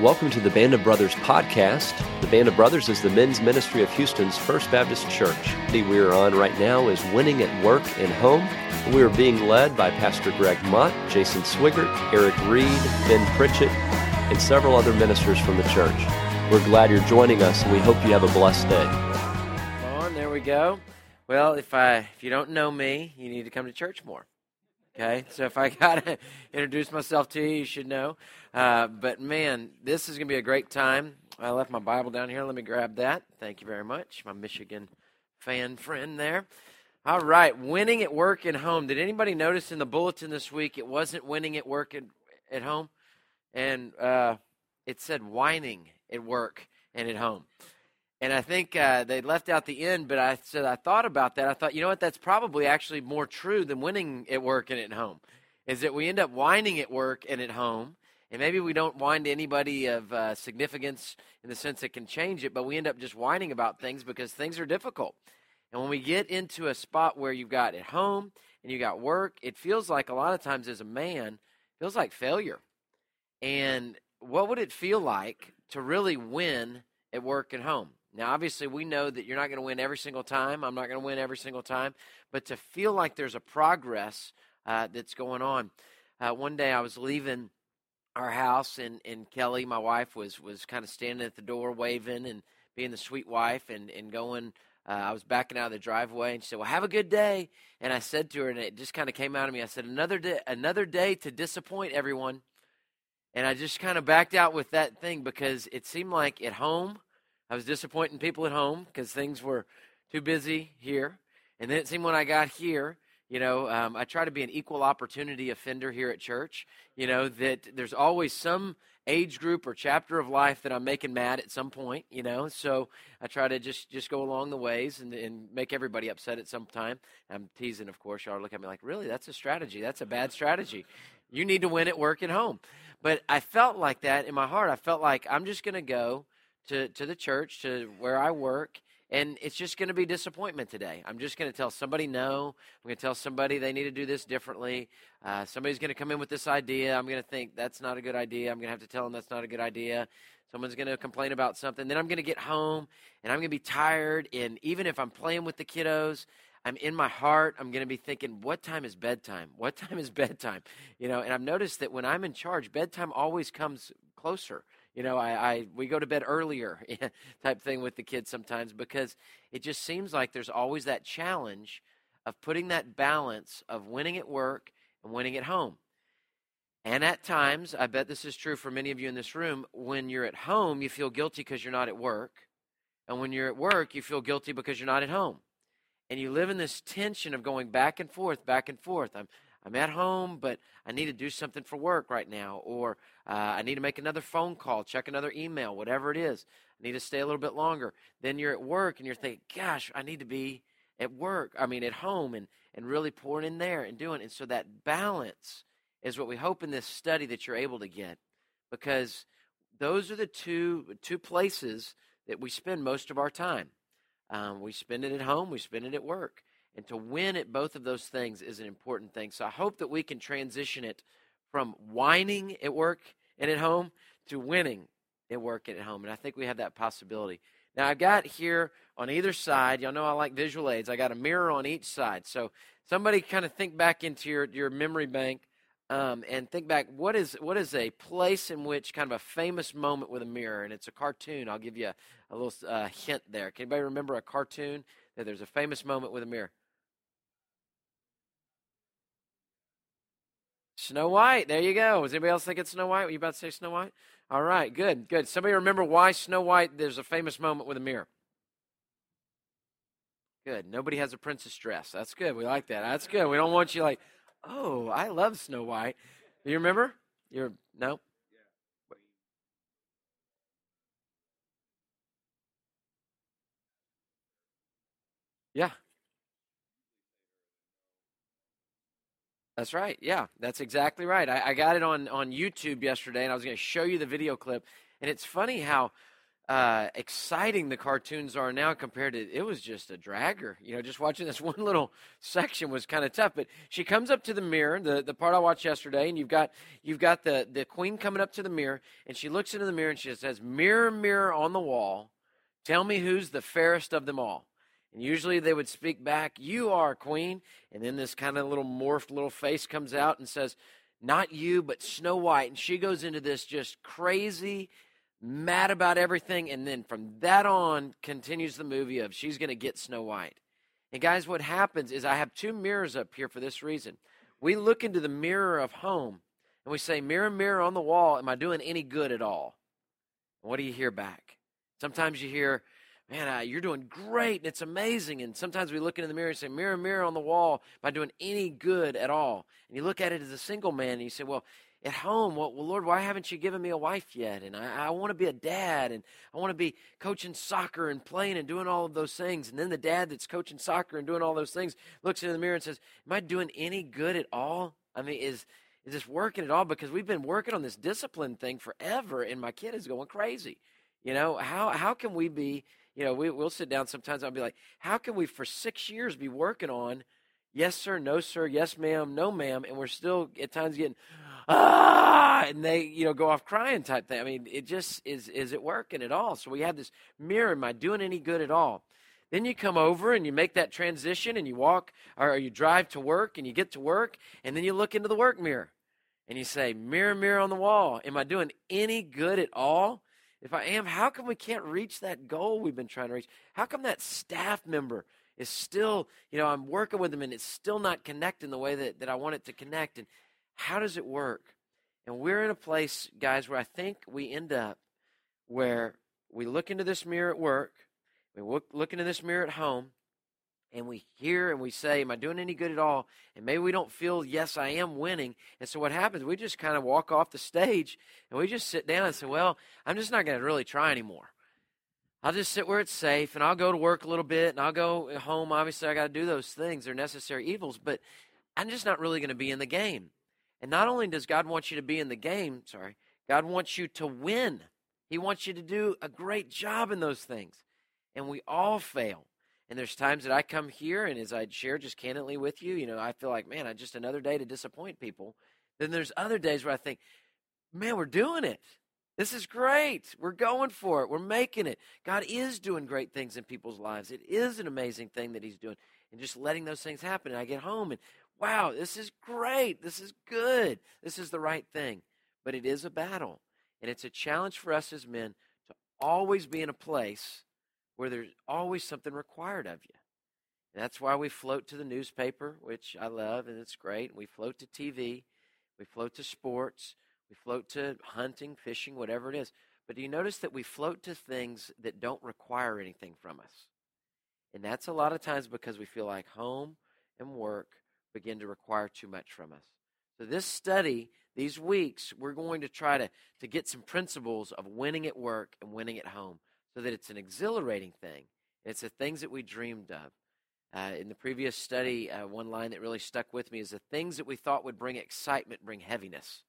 Welcome to the Band of Brothers podcast. The Band of Brothers is the men's ministry of Houston's First Baptist Church. The we are on right now is Winning at Work and Home. We are being led by Pastor Gregg Matte, Jason Swigert, Eric Reed, Ben Pritchett, and several other ministers from the church. We're glad you're joining us, and we hope you have a blessed day. On, there we go. Well, if I if you don't know me, you need to come to church more. Okay, so if I gotta introduce myself to you, you should know. Uh, but man, this is gonna be a great time. I left my Bible down here. Let me grab that. Thank you very much, my Michigan fan friend there. All right, winning at work and home. Did anybody notice in the bulletin this week it wasn't winning at work and at home, and uh, it said whining at work and at home. And I think uh, they left out the end, but I said I thought about that. I thought, you know what, that's probably actually more true than winning at work and at home. Is that we end up whining at work and at home, and maybe we don't whine to anybody of uh, significance in the sense it can change it, but we end up just whining about things because things are difficult. And when we get into a spot where you've got at home and you got work, it feels like a lot of times as a man, feels like failure. And what would it feel like to really win at work and home? Now, obviously, we know that you're not going to win every single time. I'm not going to win every single time. But to feel like there's a progress uh, that's going on. Uh, one day I was leaving our house, and, and Kelly, my wife, was, was kind of standing at the door waving and being the sweet wife and, and going. Uh, I was backing out of the driveway, and she said, "Well, have a good day." And I said to her, and it just kind of came out of me. I said, "Another day, another day to disappoint everyone." And I just kind of backed out with that thing because it seemed like at home I was disappointing people at home because things were too busy here. And then it seemed when I got here, you know, um, I try to be an equal opportunity offender here at church. You know, that there's always some age group or chapter of life that I'm making mad at some point, you know. So I try to just just go along the ways and, and make everybody upset at some time. I'm teasing, of course. Y'all look at me like, really? That's a strategy. That's a bad strategy. You need to win at work at home. But I felt like that in my heart. I felt like I'm just going to go to, to the church, to where I work, and it's just going to be disappointment today. I'm just going to tell somebody no. I'm going to tell somebody they need to do this differently. Uh, somebody's going to come in with this idea. I'm going to think that's not a good idea. I'm going to have to tell them that's not a good idea. Someone's going to complain about something. Then I'm going to get home and I'm going to be tired. And even if I'm playing with the kiddos, I'm in my heart, I'm going to be thinking, what time is bedtime? What time is bedtime? You know, and I've noticed that when I'm in charge, bedtime always comes closer you know, I, I we go to bed earlier type thing with the kids sometimes because it just seems like there's always that challenge of putting that balance of winning at work and winning at home. And at times, I bet this is true for many of you in this room, when you're at home, you feel guilty because you're not at work. And when you're at work, you feel guilty because you're not at home. And you live in this tension of going back and forth, back and forth. I'm, I'm at home, but I need to do something for work right now, or uh, I need to make another phone call, check another email, whatever it is. I need to stay a little bit longer. Then you're at work and you're thinking, gosh, I need to be at work, I mean, at home, and, and really pouring in there and doing. It. And so that balance is what we hope in this study that you're able to get, because those are the two, two places that we spend most of our time. Um, we spend it at home, we spend it at work. And to win at both of those things is an important thing. So I hope that we can transition it from whining at work and at home to winning at work and at home. And I think we have that possibility. Now, I've got here on either side, y'all know I like visual aids, I got a mirror on each side. So somebody kind of think back into your, your memory bank um, and think back what is what is a place in which kind of a famous moment with a mirror and it's a cartoon i'll give you a, a little uh, hint there can anybody remember a cartoon that there's a famous moment with a mirror Snow White. There you go. Was anybody else think it's Snow White? Were you about to say Snow White? All right, good, good. Somebody remember why Snow White? There's a famous moment with a mirror. Good. Nobody has a princess dress. That's good. We like that. That's good. We don't want you like, oh, I love Snow White. Do you remember? You're no. Yeah. That's right. Yeah, that's exactly right. I, I, got it on, on YouTube yesterday, and I was going to show you the video clip. And it's funny how uh, exciting the cartoons are now compared to it was just a dragger. You know, just watching this one little section was kind of tough. But she comes up to the mirror, the, the part I watched yesterday, and you've got you've got the, the queen coming up to the mirror, and she looks into the mirror and she says, Mirror, mirror on the wall, tell me who's the fairest of them all. And usually they would speak back, You are, queen. And then this kind of little morphed little face comes out and says, Not you, but Snow White. And she goes into this just crazy mad about everything, and then from that on continues the movie of she's going to get Snow White. And guys, what happens is I have two mirrors up here for this reason. We look into the mirror of home and we say, Mirror, mirror on the wall, am I doing any good at all? And what do you hear back? Sometimes you hear, Man, uh, you're doing great and it's amazing. And sometimes we look into the mirror and say, Mirror, mirror on the wall, am I doing any good at all? And you look at it as a single man and you say, Well, at home, well, well, Lord, why haven't you given me a wife yet? And I, I want to be a dad, and I want to be coaching soccer and playing and doing all of those things. And then the dad that's coaching soccer and doing all those things looks into the mirror and says, Am I doing any good at all? I mean, is is this working at all? Because we've been working on this discipline thing forever, and my kid is going crazy. You know, how how can we be, you know, we, we'll sit down sometimes, I'll be like, how can we for six years be working on yes, sir, no, sir, yes, ma'am, no, ma'am, and we're still at times getting, ah, and they, you know, go off crying type thing. I mean, it just is, is it working at all? So we have this mirror. Am I doing any good at all? Then you come over and you make that transition and you walk or you drive to work and you get to work and then you look into the work mirror and you say, Mirror, mirror on the wall, am I doing any good at all? If I am, how come we can't reach that goal we've been trying to reach? How come that staff member is still, you know, I'm working with them and it's still not connecting the way that, that I want it to connect? And how does it work? And we're in a place, guys, where I think we end up where we look into this mirror at work, we look, look into this mirror at home, and we hear and we say, Am I doing any good at all? And maybe we don't feel, Yes, I am winning. And so what happens? We just kind of walk off the stage and we just sit down and say, Well, I'm just not going to really try anymore. I'll just sit where it's safe and I'll go to work a little bit and I'll go home. Obviously, I got to do those things. They're necessary evils, but I'm just not really going to be in the game. And not only does God want you to be in the game, sorry, God wants you to win. He wants you to do a great job in those things. And we all fail. And there's times that I come here and as I share just candidly with you, you know, I feel like, man, I just another day to disappoint people. Then there's other days where I think, man, we're doing it. This is great. We're going for it. We're making it. God is doing great things in people's lives. It is an amazing thing that He's doing. And just letting those things happen. And I get home and wow, this is great. This is good. This is the right thing. But it is a battle. And it's a challenge for us as men to always be in a place where there's always something required of you. And that's why we float to the newspaper, which I love and it's great. We float to TV. We float to sports. We float to hunting, fishing, whatever it is. But do you notice that we float to things that don't require anything from us? And that's a lot of times because we feel like home and work begin to require too much from us. So, this study, these weeks, we're going to try to, to get some principles of winning at work and winning at home so that it's an exhilarating thing. It's the things that we dreamed of. Uh, in the previous study, uh, one line that really stuck with me is the things that we thought would bring excitement bring heaviness.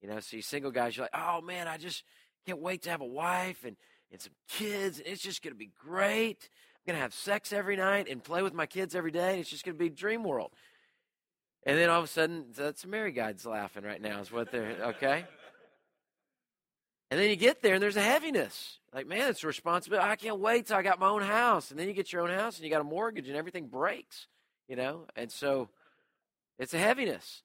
You know, so you single guys, you're like, oh man, I just can't wait to have a wife and, and some kids, and it's just going to be great. I'm going to have sex every night and play with my kids every day. It's just going to be dream world. And then all of a sudden, that's married guys laughing right now, is what they're, okay? And then you get there and there's a heaviness. Like, man, it's a responsibility. I can't wait till I got my own house. And then you get your own house and you got a mortgage and everything breaks, you know? And so it's a heaviness.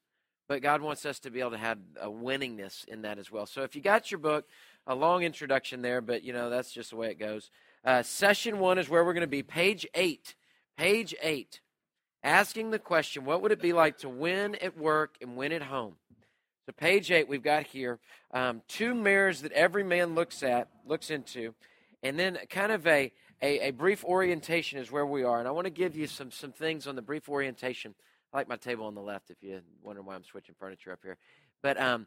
But God wants us to be able to have a winningness in that as well. So if you got your book, a long introduction there, but, you know, that's just the way it goes. Uh, session one is where we're going to be, page eight. Page eight asking the question, what would it be like to win at work and win at home? So, page eight, we've got here um, two mirrors that every man looks at, looks into, and then kind of a, a, a, brief orientation is where we are. And I want to give you some, some things on the brief orientation. I like my table on the left if you wonder why I'm switching furniture up here. But um,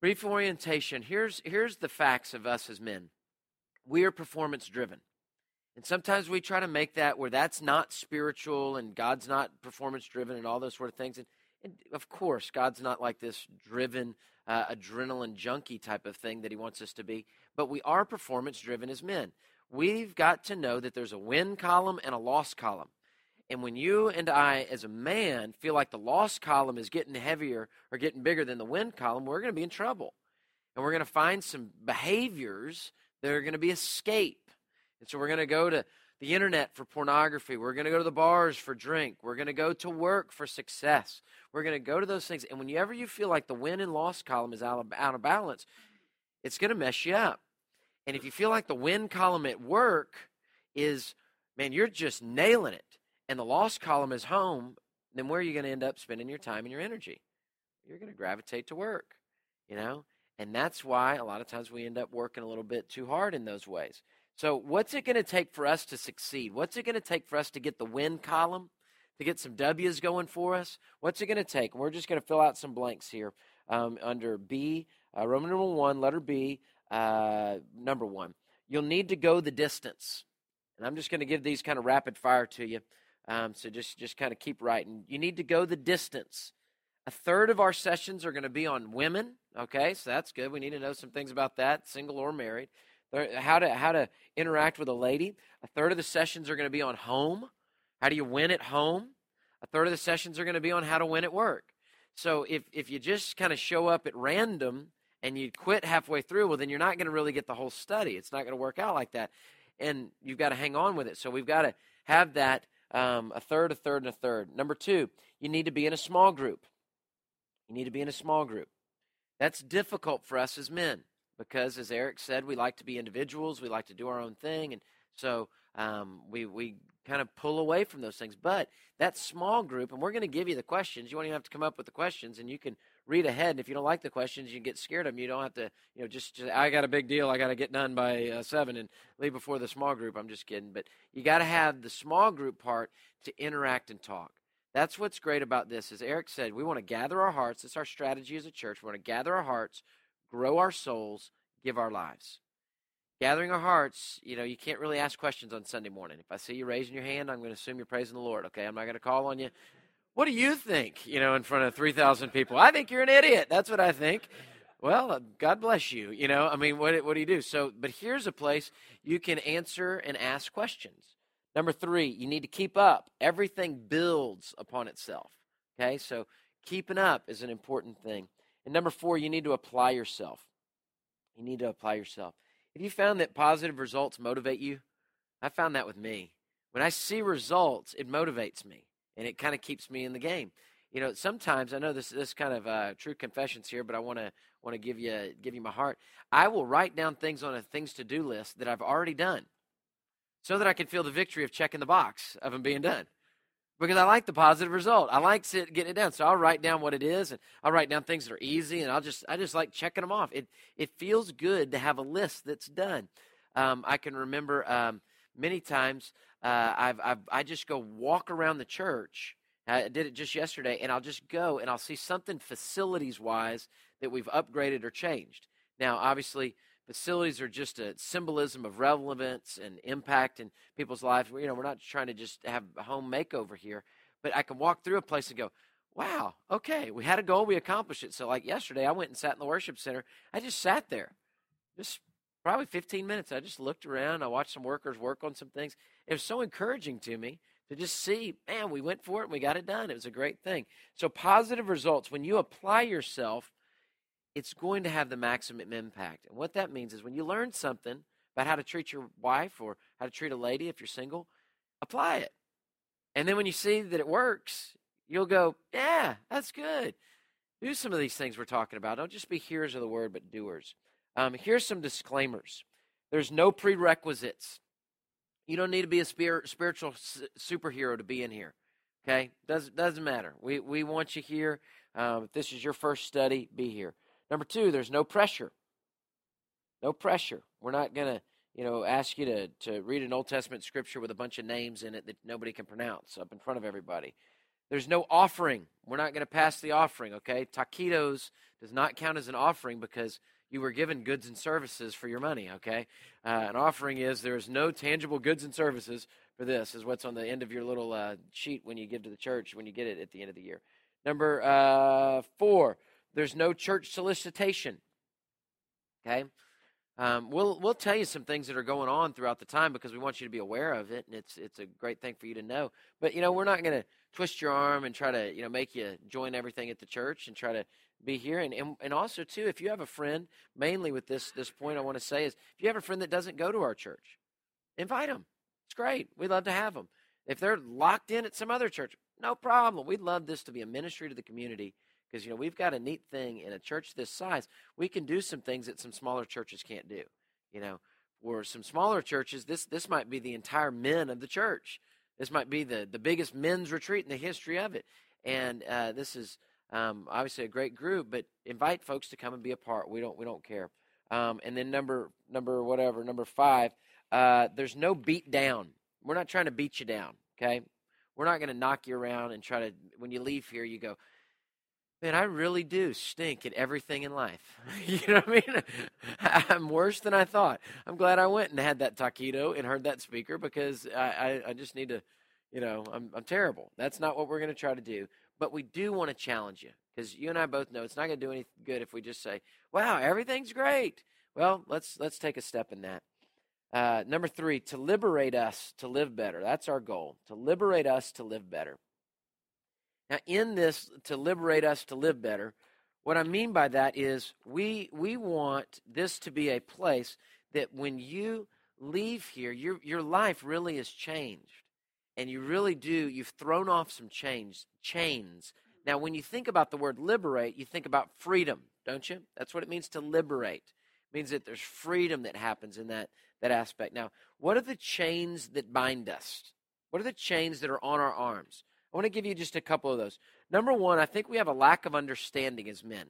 brief orientation here's, here's the facts of us as men we are performance driven. And sometimes we try to make that where that's not spiritual and God's not performance driven and all those sort of things. And And of course, God's not like this driven, uh, adrenaline junkie type of thing that He wants us to be, but we are performance driven as men. We've got to know that there's a win column and a loss column. And when you and I, as a man, feel like the loss column is getting heavier or getting bigger than the win column, we're going to be in trouble. And we're going to find some behaviors that are going to be escape. And so we're going to go to the internet for pornography. We're going to go to the bars for drink. We're going to go to work for success. We're going to go to those things. And whenever you feel like the win and loss column is out of, out of balance, it's going to mess you up. And if you feel like the win column at work is, man, you're just nailing it, and the loss column is home, then where are you going to end up spending your time and your energy? You're going to gravitate to work, you know? And that's why a lot of times we end up working a little bit too hard in those ways. So, what's it going to take for us to succeed? What's it going to take for us to get the win column, to get some W's going for us? What's it going to take? we're just going to fill out some blanks here um, under B, uh, Roman number one, letter B, uh, number one. You'll need to go the distance. And I'm just going to give these kind of rapid fire to you. Um, so just, just kind of keep writing. You need to go the distance. A third of our sessions are going to be on women. Okay, so that's good. We need to know some things about that, single or married how to how to interact with a lady. A third of the sessions are going to be on home. How do you win at home? A third of the sessions are going to be on how to win at work. So if if you just kind of show up at random and you quit halfway through, well then you're not going to really get the whole study. It's not going to work out like that. And you've got to hang on with it. So we've got to have that um, a third, a third, and a third. Number two, you need to be in a small group. You need to be in a small group. That's difficult for us as men because, as Eric said, we like to be individuals. We like to do our own thing, and so um, we we kind of pull away from those things. But that small group, and we're going to give you the questions. You won't even have to come up with the questions, and you can read ahead. And if you don't like the questions, you get scared of them. You don't have to, you know, just, just I got a big deal. I got to get done by uh, seven and leave before the small group. I'm just kidding, but you got to have the small group part to interact and talk. That's what's great about this. As Eric said, we want to gather our hearts. It's our strategy as a church. We want to gather our hearts, grow our souls, give our lives. Gathering our hearts, you know, you can't really ask questions on Sunday morning. If I see you raising your hand, I'm going to assume you're praising the Lord, okay? I'm not going to call on you. What do you think, you know, in front of 3,000 people? I think you're an idiot. That's what I think. Well, uh, God bless you. You know, I mean, what, what do you do? So, but here's a place you can answer and ask questions. Number three, you need to keep up. Everything builds upon itself. Okay, so keeping up is an important thing. And number four, you need to apply yourself. You need to apply yourself. Have you found that positive results motivate you? I found that with me. When I see results, it motivates me and it kind of keeps me in the game. You know, sometimes I know this this kind of uh, true confessions here, but I want to want to give you give you my heart. I will write down things on a things to do list that I've already done, so that I can feel the victory of checking the box of them being done because I like the positive result. I like sit, getting it down. So I'll write down what it is, and I'll write down things that are easy, and I'll just I just like checking them off. It it feels good to have a list that's done. Um, I can remember um, many times uh, I've, I've I just go walk around the church. I did it just yesterday, and I'll just go and I'll see something facilities wise that we've upgraded or changed. Now, obviously, Facilities are just a symbolism of relevance and impact in people's lives. You know, we're not trying to just have a home makeover here, but I can walk through a place and go, wow, okay, we had a goal, we accomplished it. So, like yesterday, I went and sat in the worship center. I just sat there, just probably 15 minutes. I just looked around. I watched some workers work on some things. It was so encouraging to me to just see, man, we went for it and we got it done. It was a great thing. So, positive results, when you apply yourself it's going to have the maximum impact. And what that means is when you learn something about how to treat your wife or how to treat a lady if you're single, apply it. And then when you see that it works, you'll go, yeah, that's good. Do some of these things we're talking about. Don't just be hearers of the word, but doers. Um, here's some disclaimers there's no prerequisites. You don't need to be a spiritual superhero to be in here. Okay? Doesn't, doesn't matter. We, we want you here. Um, if this is your first study, be here. Number two, there's no pressure. No pressure. We're not going to, you know, ask you to, to read an Old Testament scripture with a bunch of names in it that nobody can pronounce up in front of everybody. There's no offering. We're not going to pass the offering, okay? Taquitos does not count as an offering because you were given goods and services for your money, okay? Uh, an offering is there is no tangible goods and services for this, is what's on the end of your little uh, sheet when you give to the church, when you get it at the end of the year. Number uh, four, there's no church solicitation. Okay? Um, we'll we'll tell you some things that are going on throughout the time because we want you to be aware of it, and it's it's a great thing for you to know. But you know, we're not going to twist your arm and try to you know make you join everything at the church and try to be here. And, and and also too, if you have a friend, mainly with this this point, I want to say is if you have a friend that doesn't go to our church, invite them. It's great. We'd love to have them. If they're locked in at some other church, no problem. We'd love this to be a ministry to the community because you know we've got a neat thing in a church this size. We can do some things that some smaller churches can't do. You know, for some smaller churches, this this might be the entire men of the church. This might be the the biggest men's retreat in the history of it, and uh, this is um, obviously a great group. But invite folks to come and be a part. We don't we don't care. Um, and then number number whatever number five, uh, there's no beat down. We're not trying to beat you down. Okay, we're not going to knock you around and try to. When you leave here, you go, Man, I really do stink at everything in life. you know what I mean? I'm worse than I thought. I'm glad I went and had that taquito and heard that speaker because I, I, I just need to, you know, I'm, I'm terrible. That's not what we're going to try to do. But we do want to challenge you because you and I both know it's not going to do any good if we just say, "Wow, everything's great." Well, let's let's take a step in that. Uh, number three, to liberate us to live better. That's our goal. To liberate us to live better. Now, in this, to liberate us to live better, what I mean by that is we, we want this to be a place that when you leave here, your, your life really is changed. And you really do, you've thrown off some chains, chains. Now, when you think about the word liberate, you think about freedom, don't you? That's what it means to liberate. It means that there's freedom that happens in that, that aspect. Now, what are the chains that bind us? What are the chains that are on our arms? I want to give you just a couple of those. Number one, I think we have a lack of understanding as men.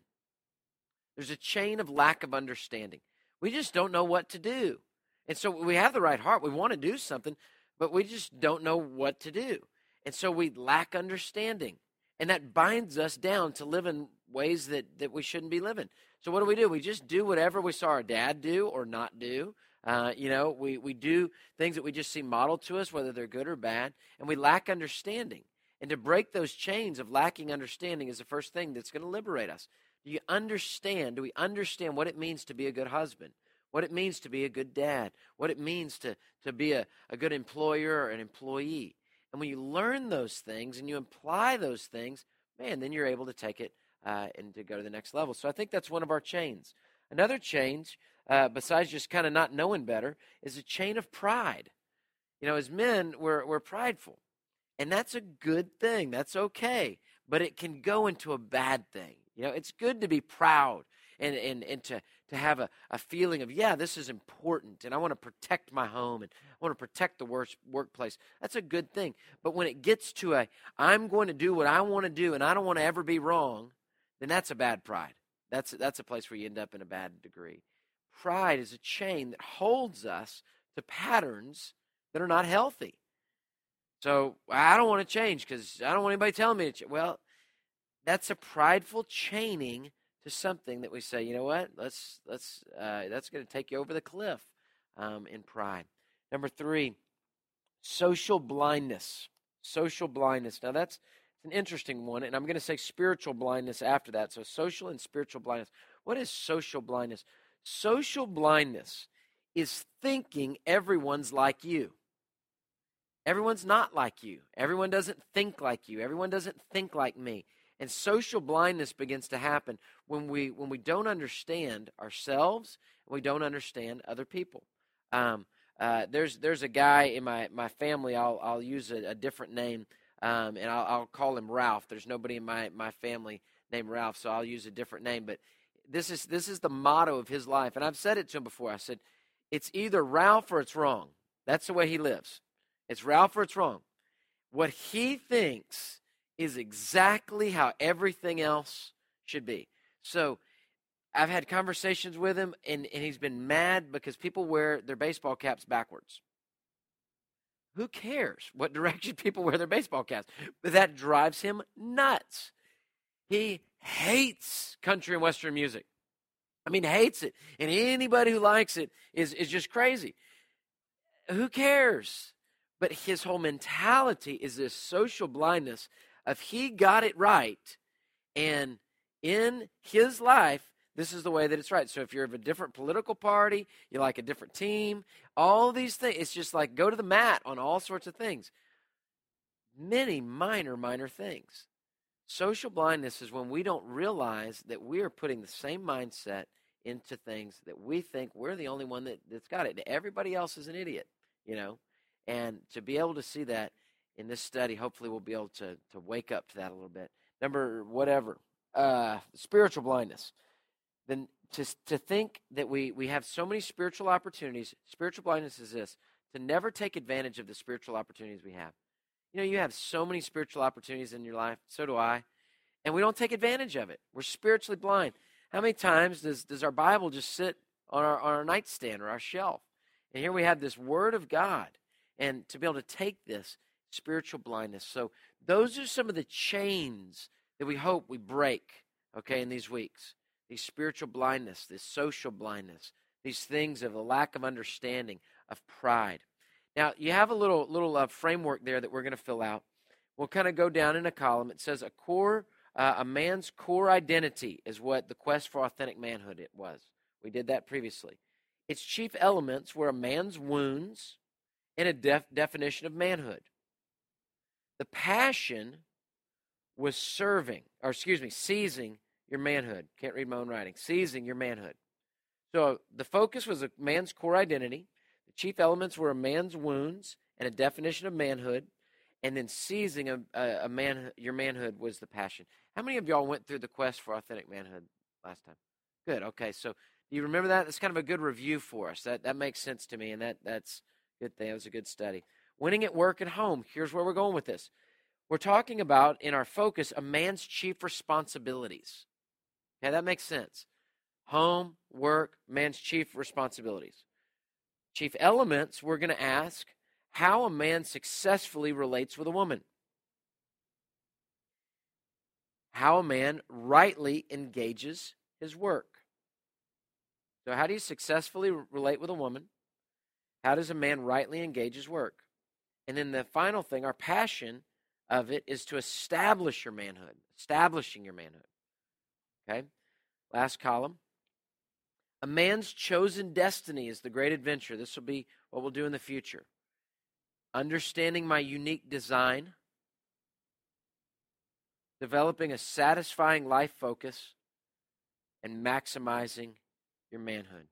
There's a chain of lack of understanding. We just don't know what to do. And so we have the right heart. We want to do something, but we just don't know what to do. And so we lack understanding. And that binds us down to live in ways that, that we shouldn't be living. So what do we do? We just do whatever we saw our dad do or not do. Uh, you know, we, we do things that we just see modeled to us, whether they're good or bad, and we lack understanding. And to break those chains of lacking understanding is the first thing that's going to liberate us. Do you understand? Do we understand what it means to be a good husband? What it means to be a good dad? What it means to, to be a, a good employer or an employee? And when you learn those things and you apply those things, man, then you're able to take it uh, and to go to the next level. So I think that's one of our chains. Another change, uh, besides just kind of not knowing better, is a chain of pride. You know, as men, we're, we're prideful. And that's a good thing. That's okay. But it can go into a bad thing. You know, it's good to be proud and, and, and to, to have a, a feeling of, yeah, this is important and I want to protect my home and I want to protect the work, workplace. That's a good thing. But when it gets to a, I'm going to do what I want to do and I don't want to ever be wrong, then that's a bad pride. That's, that's a place where you end up in a bad degree. Pride is a chain that holds us to patterns that are not healthy. So I don't want to change because I don't want anybody telling me to change. Well, that's a prideful chaining to something that we say, you know what? Let's let's uh, that's going to take you over the cliff um, in pride. Number three, social blindness. Social blindness. Now that's an interesting one, and I'm going to say spiritual blindness after that. So social and spiritual blindness. What is social blindness? Social blindness is thinking everyone's like you. Everyone's not like you. Everyone doesn't think like you. Everyone doesn't think like me. And social blindness begins to happen when we when we don't understand ourselves and we don't understand other people. Um, uh, there's there's a guy in my, my family. I'll I'll use a, a different name, um, and I'll, I'll call him Ralph. There's nobody in my, my family named Ralph, so I'll use a different name. But this is this is the motto of his life, and I've said it to him before. I said, it's either Ralph or it's wrong. That's the way he lives. It's Ralph or it's wrong. What he thinks is exactly how everything else should be. So I've had conversations with him, and, and he's been mad because people wear their baseball caps backwards. Who cares what direction people wear their baseball caps? But that drives him nuts. He hates country and western music. I mean, hates it. And anybody who likes it is, is just crazy. Who cares? But his whole mentality is this social blindness of he got it right and in his life this is the way that it's right. So if you're of a different political party, you like a different team, all these things, it's just like go to the mat on all sorts of things. Many minor, minor things. Social blindness is when we don't realize that we are putting the same mindset into things that we think we're the only one that, that's got it. Everybody else is an idiot, you know? And to be able to see that in this study, hopefully we'll be able to, to wake up to that a little bit. Number whatever, uh, spiritual blindness then to, to think that we, we have so many spiritual opportunities, spiritual blindness is this, to never take advantage of the spiritual opportunities we have. You know, you have so many spiritual opportunities in your life, so do I, and we don't take advantage of it. We're spiritually blind. How many times does, does our Bible just sit on our, on our nightstand or our shelf? And here we have this Word of God, and to be able to take this spiritual blindness. So, those are some of the chains that we hope we break, okay, in these weeks these spiritual blindness, this social blindness, these things of a lack of understanding, of pride. Now, you have a little little uh, framework there that we're going to fill out. We'll kind of go down in a column. It says a core, uh, a man's core identity is what the quest for authentic manhood it was. We did that previously. Its chief elements were a man's wounds and a def- definition of manhood. The passion was serving, or excuse me, seizing your manhood. Can't read my own writing. Seizing your manhood. So the focus was a man's core identity. The chief elements were a man's wounds and a definition of manhood. And then seizing a, a, a man, your manhood was the passion. How many of y'all went through the quest for authentic manhood last time? Good. Okay. So you remember that? That's kind of a good review for us. That that makes sense to me, and that that's good thing. That was a good study. Winning at work and home. Here's where we're going with this. We're talking about in our focus a man's chief responsibilities. Okay, that makes sense. Home, work, man's chief responsibilities. Chief elements, we're going to ask how a man successfully relates with a woman. How a man rightly engages his work. So, how do you successfully relate with a woman? How does a man rightly engage his work? And then the final thing, our passion of it is to establish your manhood, establishing your manhood. Okay? Last column. A man's chosen destiny is the great adventure. This will be what we'll do in the future. Understanding my unique design, developing a satisfying life focus, and maximizing your manhood.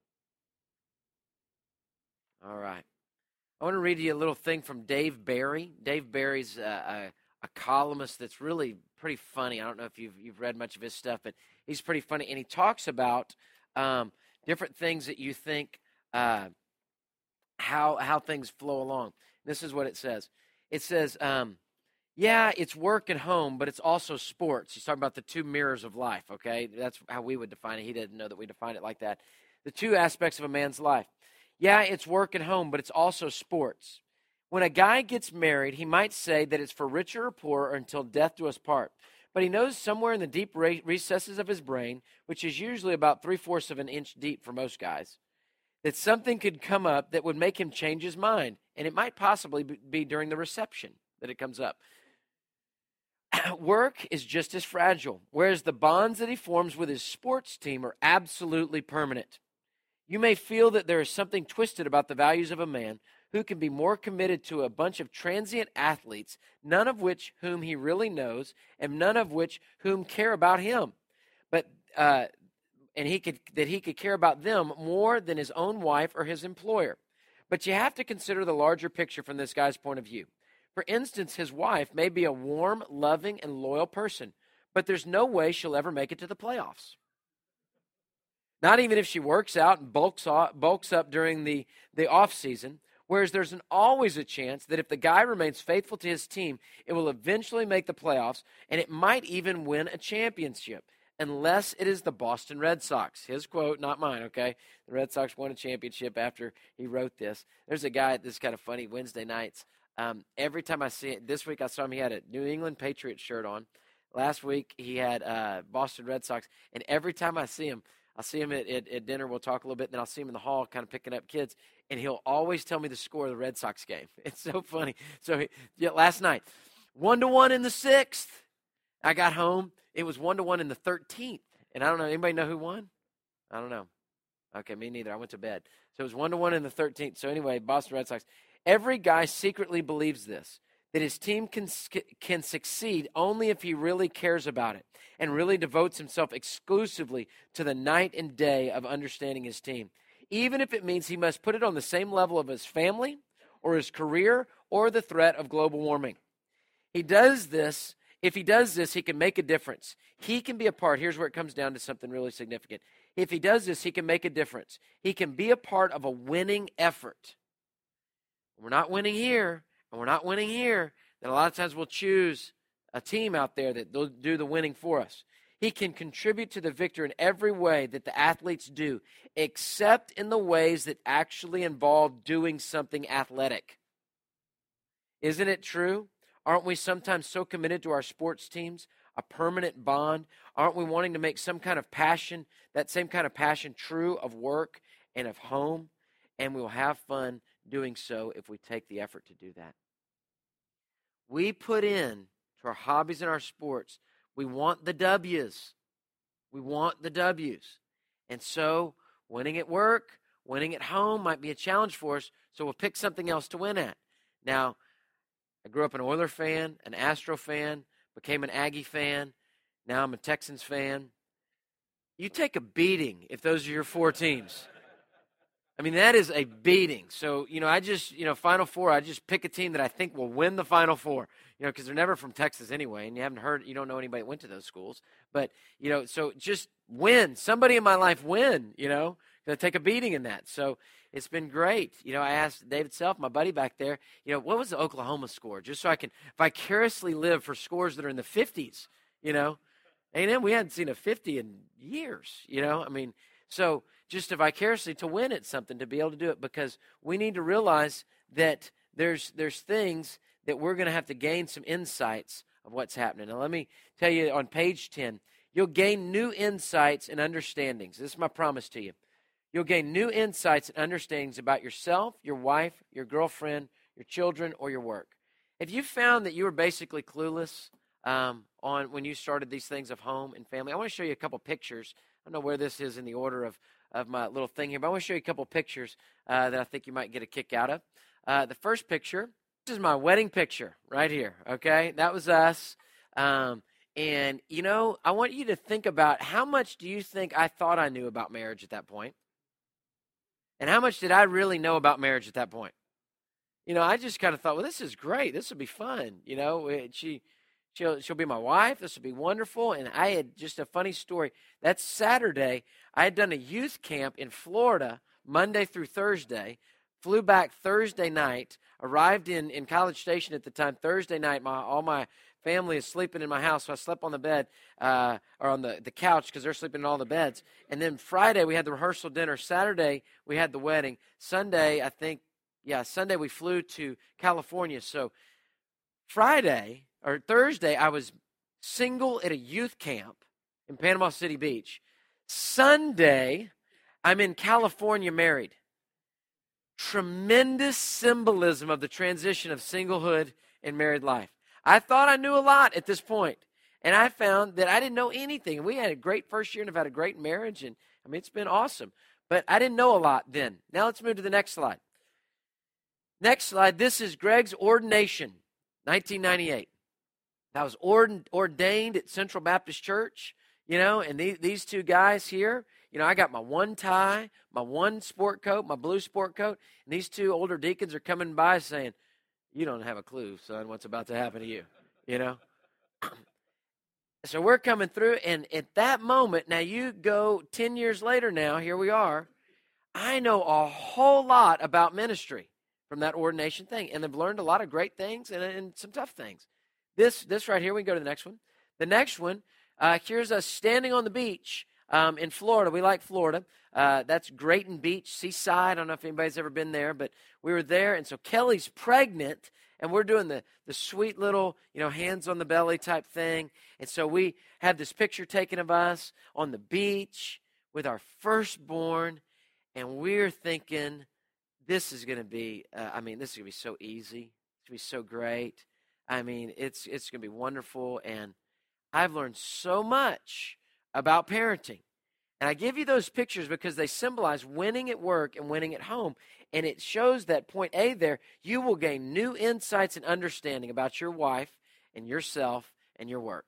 All right. I want to read you a little thing from Dave Barry. Dave Barry's a, a, a columnist that's really pretty funny. I don't know if you've, you've read much of his stuff, but he's pretty funny. And he talks about um, different things that you think, uh, how, how things flow along. This is what it says it says, um, yeah, it's work and home, but it's also sports. He's talking about the two mirrors of life, okay? That's how we would define it. He didn't know that we define it like that. The two aspects of a man's life. Yeah, it's work and home, but it's also sports. When a guy gets married, he might say that it's for richer or poorer or until death do us part. But he knows somewhere in the deep recesses of his brain, which is usually about three fourths of an inch deep for most guys, that something could come up that would make him change his mind. And it might possibly be during the reception that it comes up. Work is just as fragile, whereas the bonds that he forms with his sports team are absolutely permanent. You may feel that there is something twisted about the values of a man who can be more committed to a bunch of transient athletes, none of which whom he really knows, and none of which whom care about him. But uh, and he could that he could care about them more than his own wife or his employer. But you have to consider the larger picture from this guy's point of view. For instance, his wife may be a warm, loving, and loyal person, but there's no way she'll ever make it to the playoffs. Not even if she works out and bulks, off, bulks up during the, the off season, Whereas there's an, always a chance that if the guy remains faithful to his team, it will eventually make the playoffs and it might even win a championship, unless it is the Boston Red Sox. His quote, not mine, okay? The Red Sox won a championship after he wrote this. There's a guy, this is kind of funny, Wednesday nights. Um, every time I see it, this week I saw him, he had a New England Patriots shirt on. Last week he had uh, Boston Red Sox. And every time I see him, I'll see him at, at, at, dinner. We'll talk a little bit. And then I'll see him in the hall kind of picking up kids. And he'll always tell me the score of the Red Sox game. It's so funny. So yeah, last night, one to one in the sixth. I got home. It was one to one in the 13th. And I don't know, anybody know who won? I don't know. Okay, me neither. I went to bed. So it was one to one in the 13th. So anyway, Boston Red Sox. Every guy secretly believes this that his team can, can succeed only if he really cares about it and really devotes himself exclusively to the night and day of understanding his team, even if it means he must put it on the same level of his family or his career or the threat of global warming. He does this. If he does this, he can make a difference. He can be a part. Here's where it comes down to something really significant. If he does this, he can make a difference. He can be a part of a winning effort. We're not winning here, and we're not winning here, then a lot of times we'll choose a team out there that will do the winning for us. He can contribute to the victor in every way that the athletes do, except in the ways that actually involve doing something athletic. Isn't it true? Aren't we sometimes so committed to our sports teams, a permanent bond? Aren't we wanting to make some kind of passion, that same kind of passion, true of work and of home? And we'll have fun doing so if we take the effort to do that. We put in to our hobbies and our sports, we want the W's. We want the W's. And so, winning at work, winning at home might be a challenge for us, so we'll pick something else to win at. Now, I grew up an Oiler fan, an Astro fan, became an Aggie fan. Now I'm a Texans fan. You take a beating if those are your four teams. I mean, that is a beating. So, you know, I just, you know, Final Four, I just pick a team that I think will win the Final Four, you know, because they're never from Texas anyway, and you haven't heard, you don't know anybody that went to those schools. But, you know, so just win. Somebody in my life win, you know, going to take a beating in that. So it's been great. You know, I asked David Self, my buddy back there, you know, what was the Oklahoma score? Just so I can vicariously live for scores that are in the 50s, you know. Then we hadn't seen a 50 in years, you know. I mean, so just to vicariously to win at something to be able to do it because we need to realize that there's there's things that we're going to have to gain some insights of what's happening. Now let me tell you on page 10, you'll gain new insights and understandings. This is my promise to you. You'll gain new insights and understandings about yourself, your wife, your girlfriend, your children, or your work. If you found that you were basically clueless um, on when you started these things of home and family, I want to show you a couple pictures. I don't know where this is in the order of of my little thing here, but I want to show you a couple pictures uh, that I think you might get a kick out of. Uh, the first picture, this is my wedding picture right here, okay? That was us. Um, and, you know, I want you to think about how much do you think I thought I knew about marriage at that point? And how much did I really know about marriage at that point? You know, I just kind of thought, well, this is great. This will be fun. You know, she She'll, she'll be my wife. This will be wonderful. And I had just a funny story. That Saturday, I had done a youth camp in Florida Monday through Thursday, flew back Thursday night, arrived in, in College Station at the time Thursday night. My, all my family is sleeping in my house, so I slept on the bed uh, or on the, the couch because they're sleeping in all the beds. And then Friday, we had the rehearsal dinner. Saturday, we had the wedding. Sunday, I think, yeah, Sunday, we flew to California. So Friday, or Thursday, I was single at a youth camp in Panama City Beach. Sunday, I'm in California married. Tremendous symbolism of the transition of singlehood and married life. I thought I knew a lot at this point, and I found that I didn't know anything. We had a great first year and have had a great marriage, and I mean, it's been awesome. But I didn't know a lot then. Now let's move to the next slide. Next slide. This is Gregg's ordination, 1998. I was ordained at Central Baptist Church, you know, and these, these two guys here, you know, I got my one tie, my one sport coat, my blue sport coat, and these two older deacons are coming by saying, You don't have a clue, son, what's about to happen to you, you know? so we're coming through, and at that moment, now you go 10 years later now, here we are. I know a whole lot about ministry from that ordination thing, and I've learned a lot of great things and, and some tough things. This, this right here, we can go to the next one. The next one, uh, here's us standing on the beach um, in Florida. We like Florida. Uh, that's Grayton Beach, seaside. I don't know if anybody's ever been there, but we were there. And so Kelly's pregnant, and we're doing the, the sweet little, you know, hands on the belly type thing. And so we have this picture taken of us on the beach with our firstborn, and we're thinking, this is going to be, uh, I mean, this is going to be so easy. It's going to be so great. I mean, it's it's going to be wonderful. And I've learned so much about parenting. And I give you those pictures because they symbolize winning at work and winning at home. And it shows that point A there, you will gain new insights and understanding about your wife and yourself and your work.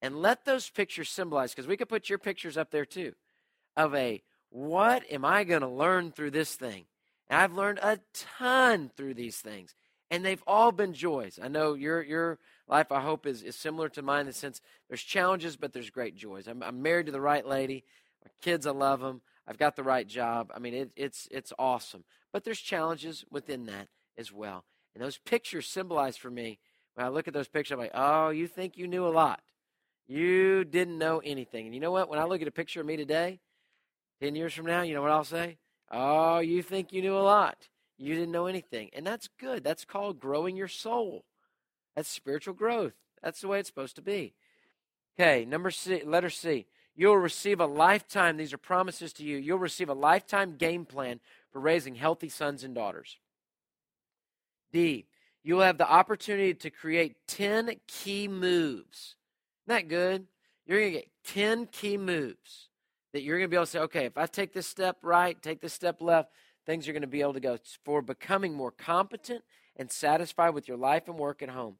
And let those pictures symbolize, because we could put your pictures up there too, of a what am I going to learn through this thing? And I've learned a ton through these things. And they've all been joys. I know your your life, I hope, is, is similar to mine in the sense there's challenges, but there's great joys. I'm, I'm married to the right lady. My kids, I love them. I've got the right job. I mean, it, it's it's awesome. But there's challenges within that as well. And those pictures symbolize for me. When I look at those pictures, I'm like, oh, you think you knew a lot. You didn't know anything. And you know what? When I look at a picture of me today, 10 years from now, you know what I'll say? Oh, you think you knew a lot. You didn't know anything. And that's good. That's called growing your soul. That's spiritual growth. That's the way it's supposed to be. Okay, number C, letter C. You'll receive a lifetime, these are promises to you. You'll receive a lifetime game plan for raising healthy sons and daughters. D, you'll have the opportunity to create 10 key moves. Isn't that good? You're going to get 10 key moves that you're going to be able to say, okay, if I take this step right, take this step left, things are going to be able to go for becoming more competent and satisfied with your life and work at home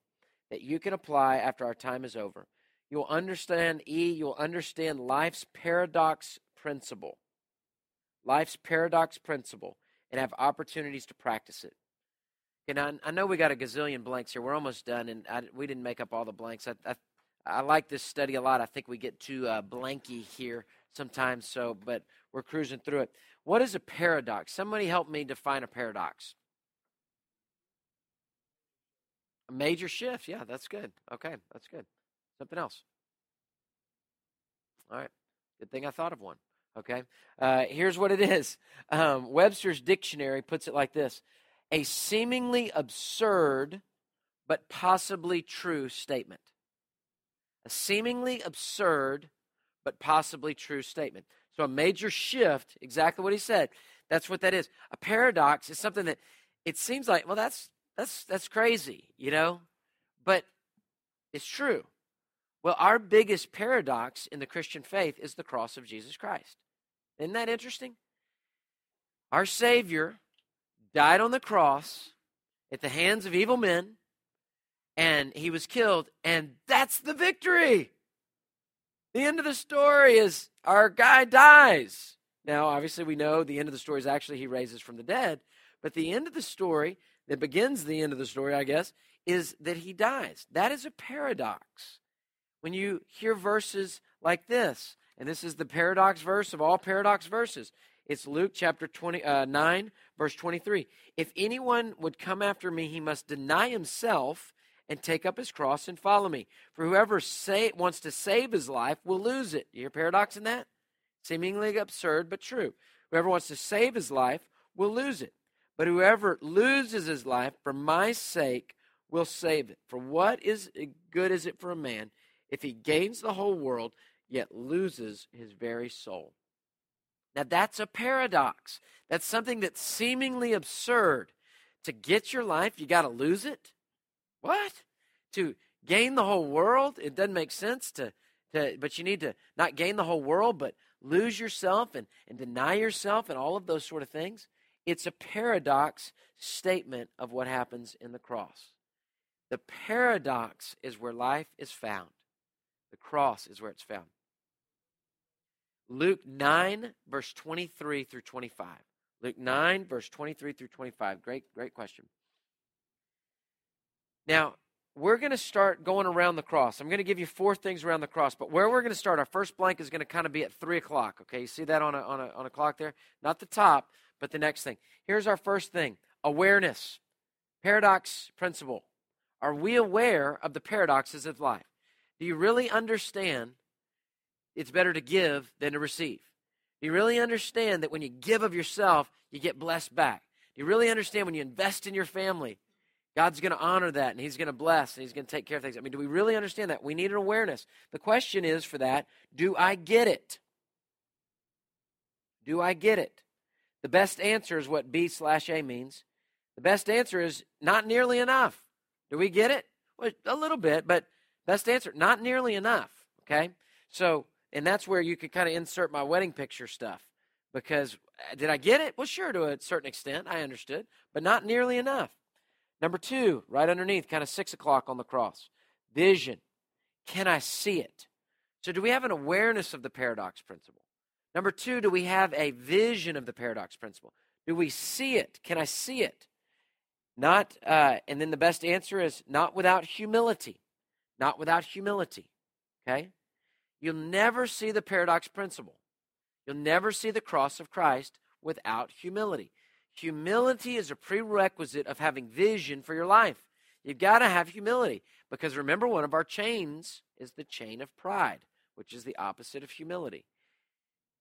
that you can apply after our time is over. You'll understand E, you'll understand life's paradox principle. Life's paradox principle and have opportunities to practice it. And I, I know we got a gazillion blanks here. We're almost done, and I, we didn't make up all the blanks. I, I, I like this study a lot. I think we get too uh, blanky here sometimes, so but we're cruising through it. What is a paradox? Somebody help me define a paradox. A major shift. Yeah, that's good. Okay, that's good. Something else. All right. Good thing I thought of one. Okay. Uh, here's what it is um, Webster's dictionary puts it like this a seemingly absurd but possibly true statement. A seemingly absurd but possibly true statement. So a major shift, exactly what he said. That's what that is. A paradox is something that it seems like, well, that's that's that's crazy, you know? But it's true. Well, our biggest paradox in the Christian faith is the cross of Jesus Christ. Isn't that interesting? Our Savior died on the cross at the hands of evil men, and he was killed, and that's the victory. The end of the story is our guy dies. Now, obviously, we know the end of the story is actually he raises from the dead, but the end of the story, that begins the end of the story, I guess, is that he dies. That is a paradox. When you hear verses like this, and this is the paradox verse of all paradox verses, it's Luke chapter 20, uh, 9, verse 23. If anyone would come after me, he must deny himself and take up his cross and follow me. For whoever say, wants to save his life will lose it. You hear paradox in that? Seemingly absurd, but true. Whoever wants to save his life will lose it. But whoever loses his life for my sake will save it. For what is good is it for a man if he gains the whole world yet loses his very soul? Now that's a paradox. That's something that's seemingly absurd. To get your life, you got to lose it. What? To gain the whole world? It doesn't make sense to, to but you need to not gain the whole world, but lose yourself and, and deny yourself and all of those sort of things. It's a paradox statement of what happens in the cross. The paradox is where life is found. The cross is where it's found. Luke 9, verse 23 through 25. Luke 9, verse 23 through 25. Great, great question. Now, we're going to start going around the cross. I'm going to give you four things around the cross, but where we're going to start, our first blank is going to kind of be at 3 o'clock. Okay, you see that on a, on, a, on a clock there? Not the top, but the next thing. Here's our first thing awareness. Paradox principle. Are we aware of the paradoxes of life? Do you really understand it's better to give than to receive? Do you really understand that when you give of yourself, you get blessed back? Do you really understand when you invest in your family, God's going to honor that and He's going to bless and He's going to take care of things. I mean, do we really understand that? We need an awareness. The question is for that do I get it? Do I get it? The best answer is what B slash A means. The best answer is not nearly enough. Do we get it? Well, a little bit, but best answer, not nearly enough. Okay? So, and that's where you could kind of insert my wedding picture stuff. Because uh, did I get it? Well, sure, to a certain extent, I understood, but not nearly enough. Number two, right underneath, kind of six o'clock on the cross vision. Can I see it? So, do we have an awareness of the paradox principle? Number two, do we have a vision of the paradox principle? Do we see it? Can I see it? Not, uh, and then the best answer is not without humility. Not without humility. Okay? You'll never see the paradox principle. You'll never see the cross of Christ without humility. Humility is a prerequisite of having vision for your life. You've got to have humility because remember, one of our chains is the chain of pride, which is the opposite of humility.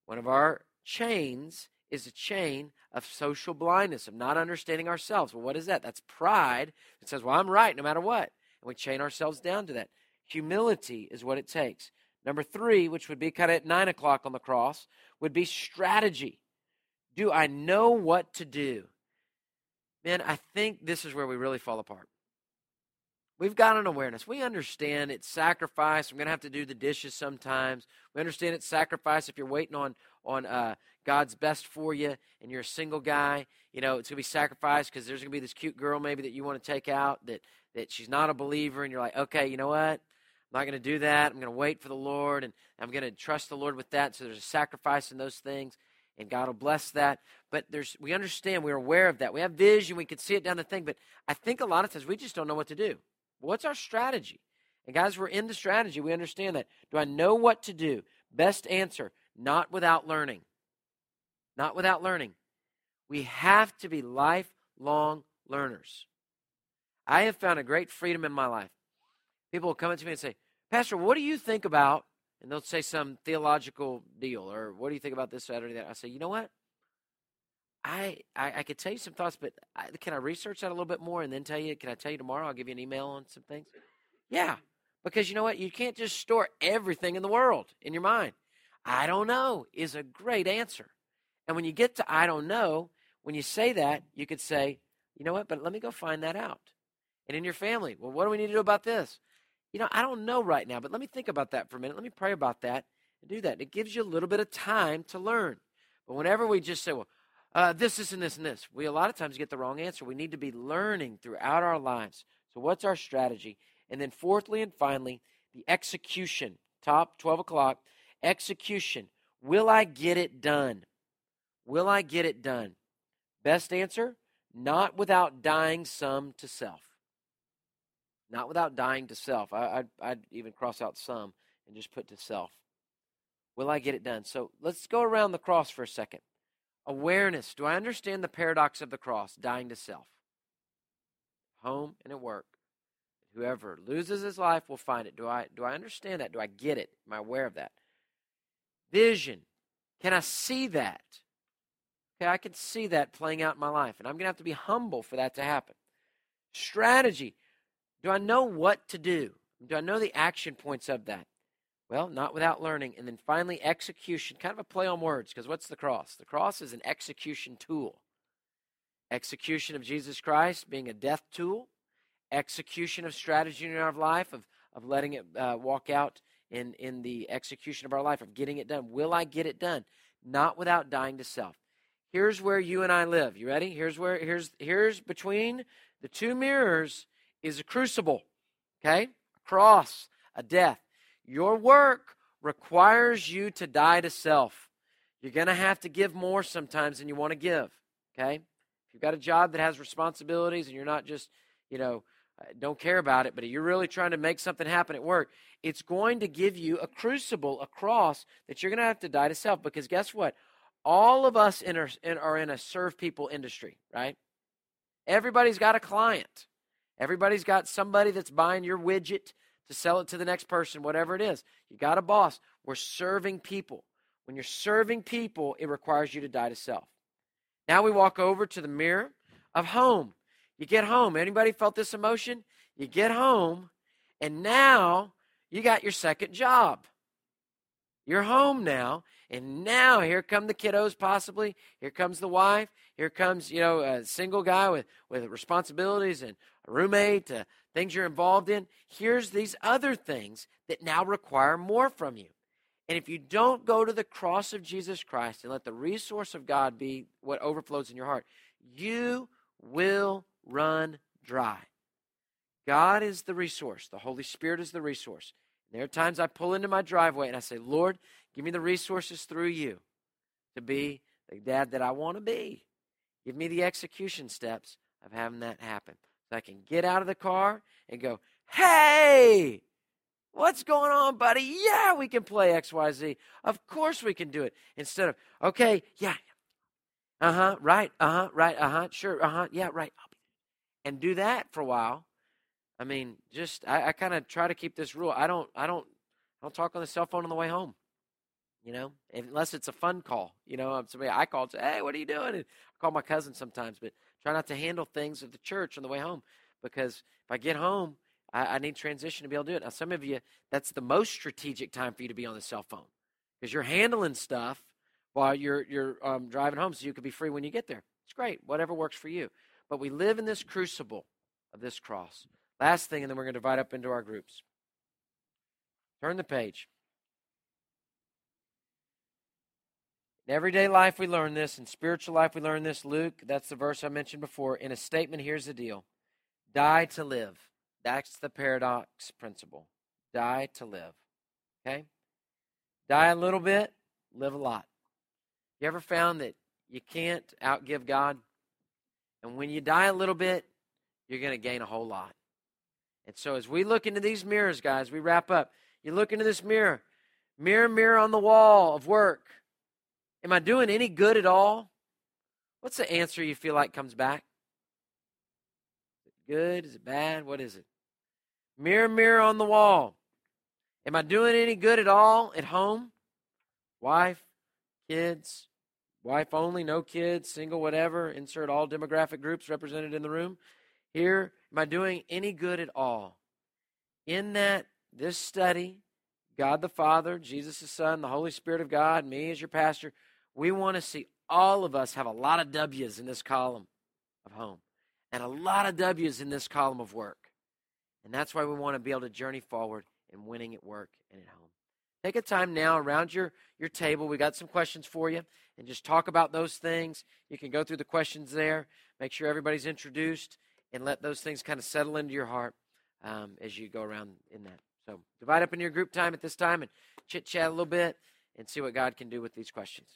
One of our chains is a chain of social blindness, of not understanding ourselves. Well, what is that? That's pride that says, well, I'm right no matter what. And we chain ourselves down to that. Humility is what it takes. Number three, which would be kind of at nine o'clock on the cross, would be strategy. Do I know what to do? Man, I think this is where we really fall apart. We've got an awareness. We understand it's sacrifice. I'm going to have to do the dishes sometimes. We understand it's sacrifice if you're waiting on on uh, God's best for you and you're a single guy. You know, it's going to be sacrifice because there's going to be this cute girl maybe that you want to take out that that she's not a believer, and you're like, okay, you know what? I'm not going to do that. I'm going to wait for the Lord, and I'm going to trust the Lord with that. So there's a sacrifice in those things, and God will bless that. But there's we understand, we're aware of that. We have vision, we can see it down the thing. But I think a lot of times we just don't know what to do. What's our strategy? And guys, we're into strategy. We understand that. Do I know what to do? Best answer not without learning. Not without learning. We have to be lifelong learners. I have found a great freedom in my life. People will come up to me and say, Pastor, what do you think about? And they'll say some theological deal, or what do you think about this, Saturday? That I say, you know what? I, I, I could tell you some thoughts, but I, can I research that a little bit more and then tell you? Can I tell you tomorrow? I'll give you an email on some things. Yeah, because you know what? You can't just store everything in the world in your mind. I don't know is a great answer. And when you get to I don't know, when you say that, you could say, you know what? But let me go find that out. And in your family, well, what do we need to do about this? You know, I don't know right now, but let me think about that for a minute. Let me pray about that and do that. It gives you a little bit of time to learn. But whenever we just say, well, uh, this, this, and this, and this. We a lot of times get the wrong answer. We need to be learning throughout our lives. So, what's our strategy? And then, fourthly and finally, the execution. Top 12 o'clock. Execution. Will I get it done? Will I get it done? Best answer not without dying some to self. Not without dying to self. I, I'd, I'd even cross out some and just put to self. Will I get it done? So let's go around the cross for a second. Awareness. Do I understand the paradox of the cross, dying to self? Home and at work. Whoever loses his life will find it. Do I do I understand that? Do I get it? Am I aware of that? Vision. Can I see that? Okay, I can see that playing out in my life, and I'm going to have to be humble for that to happen. Strategy. Do I know what to do? Do I know the action points of that? Well, not without learning. And then finally, execution, kind of a play on words, because what's the cross? The cross is an execution tool. Execution of Jesus Christ being a death tool, execution of strategy in our life, of, of letting it uh, walk out in, in the execution of our life, of getting it done. Will I get it done? Not without dying to self. Here's where you and I live. You ready? Here's where here's here's between the two mirrors is a crucible. Okay? A cross, a death. Your work requires you to die to self. You're going to have to give more sometimes than you want to give. Okay? If you've got a job that has responsibilities and you're not just, you know, uh, don't care about it, but you're really trying to make something happen at work, it's going to give you a crucible, a cross that you're going to have to die to self. Because guess what? All of us in our, in, are in a serve people industry, right? Everybody's got a client. Everybody's got somebody that's buying your widget to sell it to the next person, whatever it is. You got a boss. We're serving people. When you're serving people, it requires you to die to self. Now we walk over to the mirror of home. You get home. Anybody felt this emotion? You get home, and now you got your second job. You're home now, And now here come the kiddos, possibly. Here comes the wife. Here comes, you know, a single guy with, with responsibilities and a roommate, uh, things you're involved in. Here's these other things that now require more from you. And if you don't go to the cross of Jesus Christ and let the resource of God be what overflows in your heart, you will run dry. God is the resource, the Holy Spirit is the resource. There are times I pull into my driveway and I say, Lord, give me the resources through you to be the dad that I want to be. Give me the execution steps of having that happen. So I can get out of the car and go, hey, what's going on, buddy? Yeah, we can play XYZ. Of course we can do it. Instead of, okay, yeah, uh huh, right, uh huh, right, uh huh, sure, uh huh, yeah, right. And do that for a while I mean, just I, I kind of try to keep this rule. I don't I don't I don't talk on the cell phone on the way home. You know, unless it's a fun call. You know, somebody I call say, "Hey, what are you doing?" And I call my cousin sometimes, but try not to handle things at the church on the way home because if I get home, I, I need transition to be able to do it. Now, some of you, that's the most strategic time for you to be on the cell phone because you're handling stuff while you're you're um, driving home, so you can be free when you get there. It's great, whatever works for you. But we live in this crucible of this cross. Last thing, and then we're going to divide up into our groups. Turn the page. In everyday life, we learn this. In spiritual life, we learn this. Luke, that's the verse I mentioned before. In a statement, here's the deal die to live. That's the paradox principle. Die to live. Okay? Die a little bit, live a lot. You ever found that you can't outgive God? And when you die a little bit, you're going to gain a whole lot. And so as we look into these mirrors, guys, we wrap up. You look into this mirror. Mirror, mirror on the wall of work. Am I doing any good at all? What's the answer you feel like comes back? Is it good? Is it bad? What is it? Mirror, mirror on the wall. Am I doing any good at all at home? Wife, kids, wife only, no kids, single, whatever. Insert all demographic groups represented in the room. Here, am I doing any good at all? In that, this study, God the Father, Jesus the Son, the Holy Spirit of God, me as your pastor, we want to see all of us have a lot of W's in this column of home and a lot of W's in this column of work. And that's why we want to be able to journey forward in winning at work and at home. Take a time now around your, your table. We got some questions for you and just talk about those things. You can go through the questions there, make sure everybody's introduced and let those things kind of settle into your heart um, as you go around in that. So divide up in your group time at this time and chit chat a little bit and see what God can do with these questions.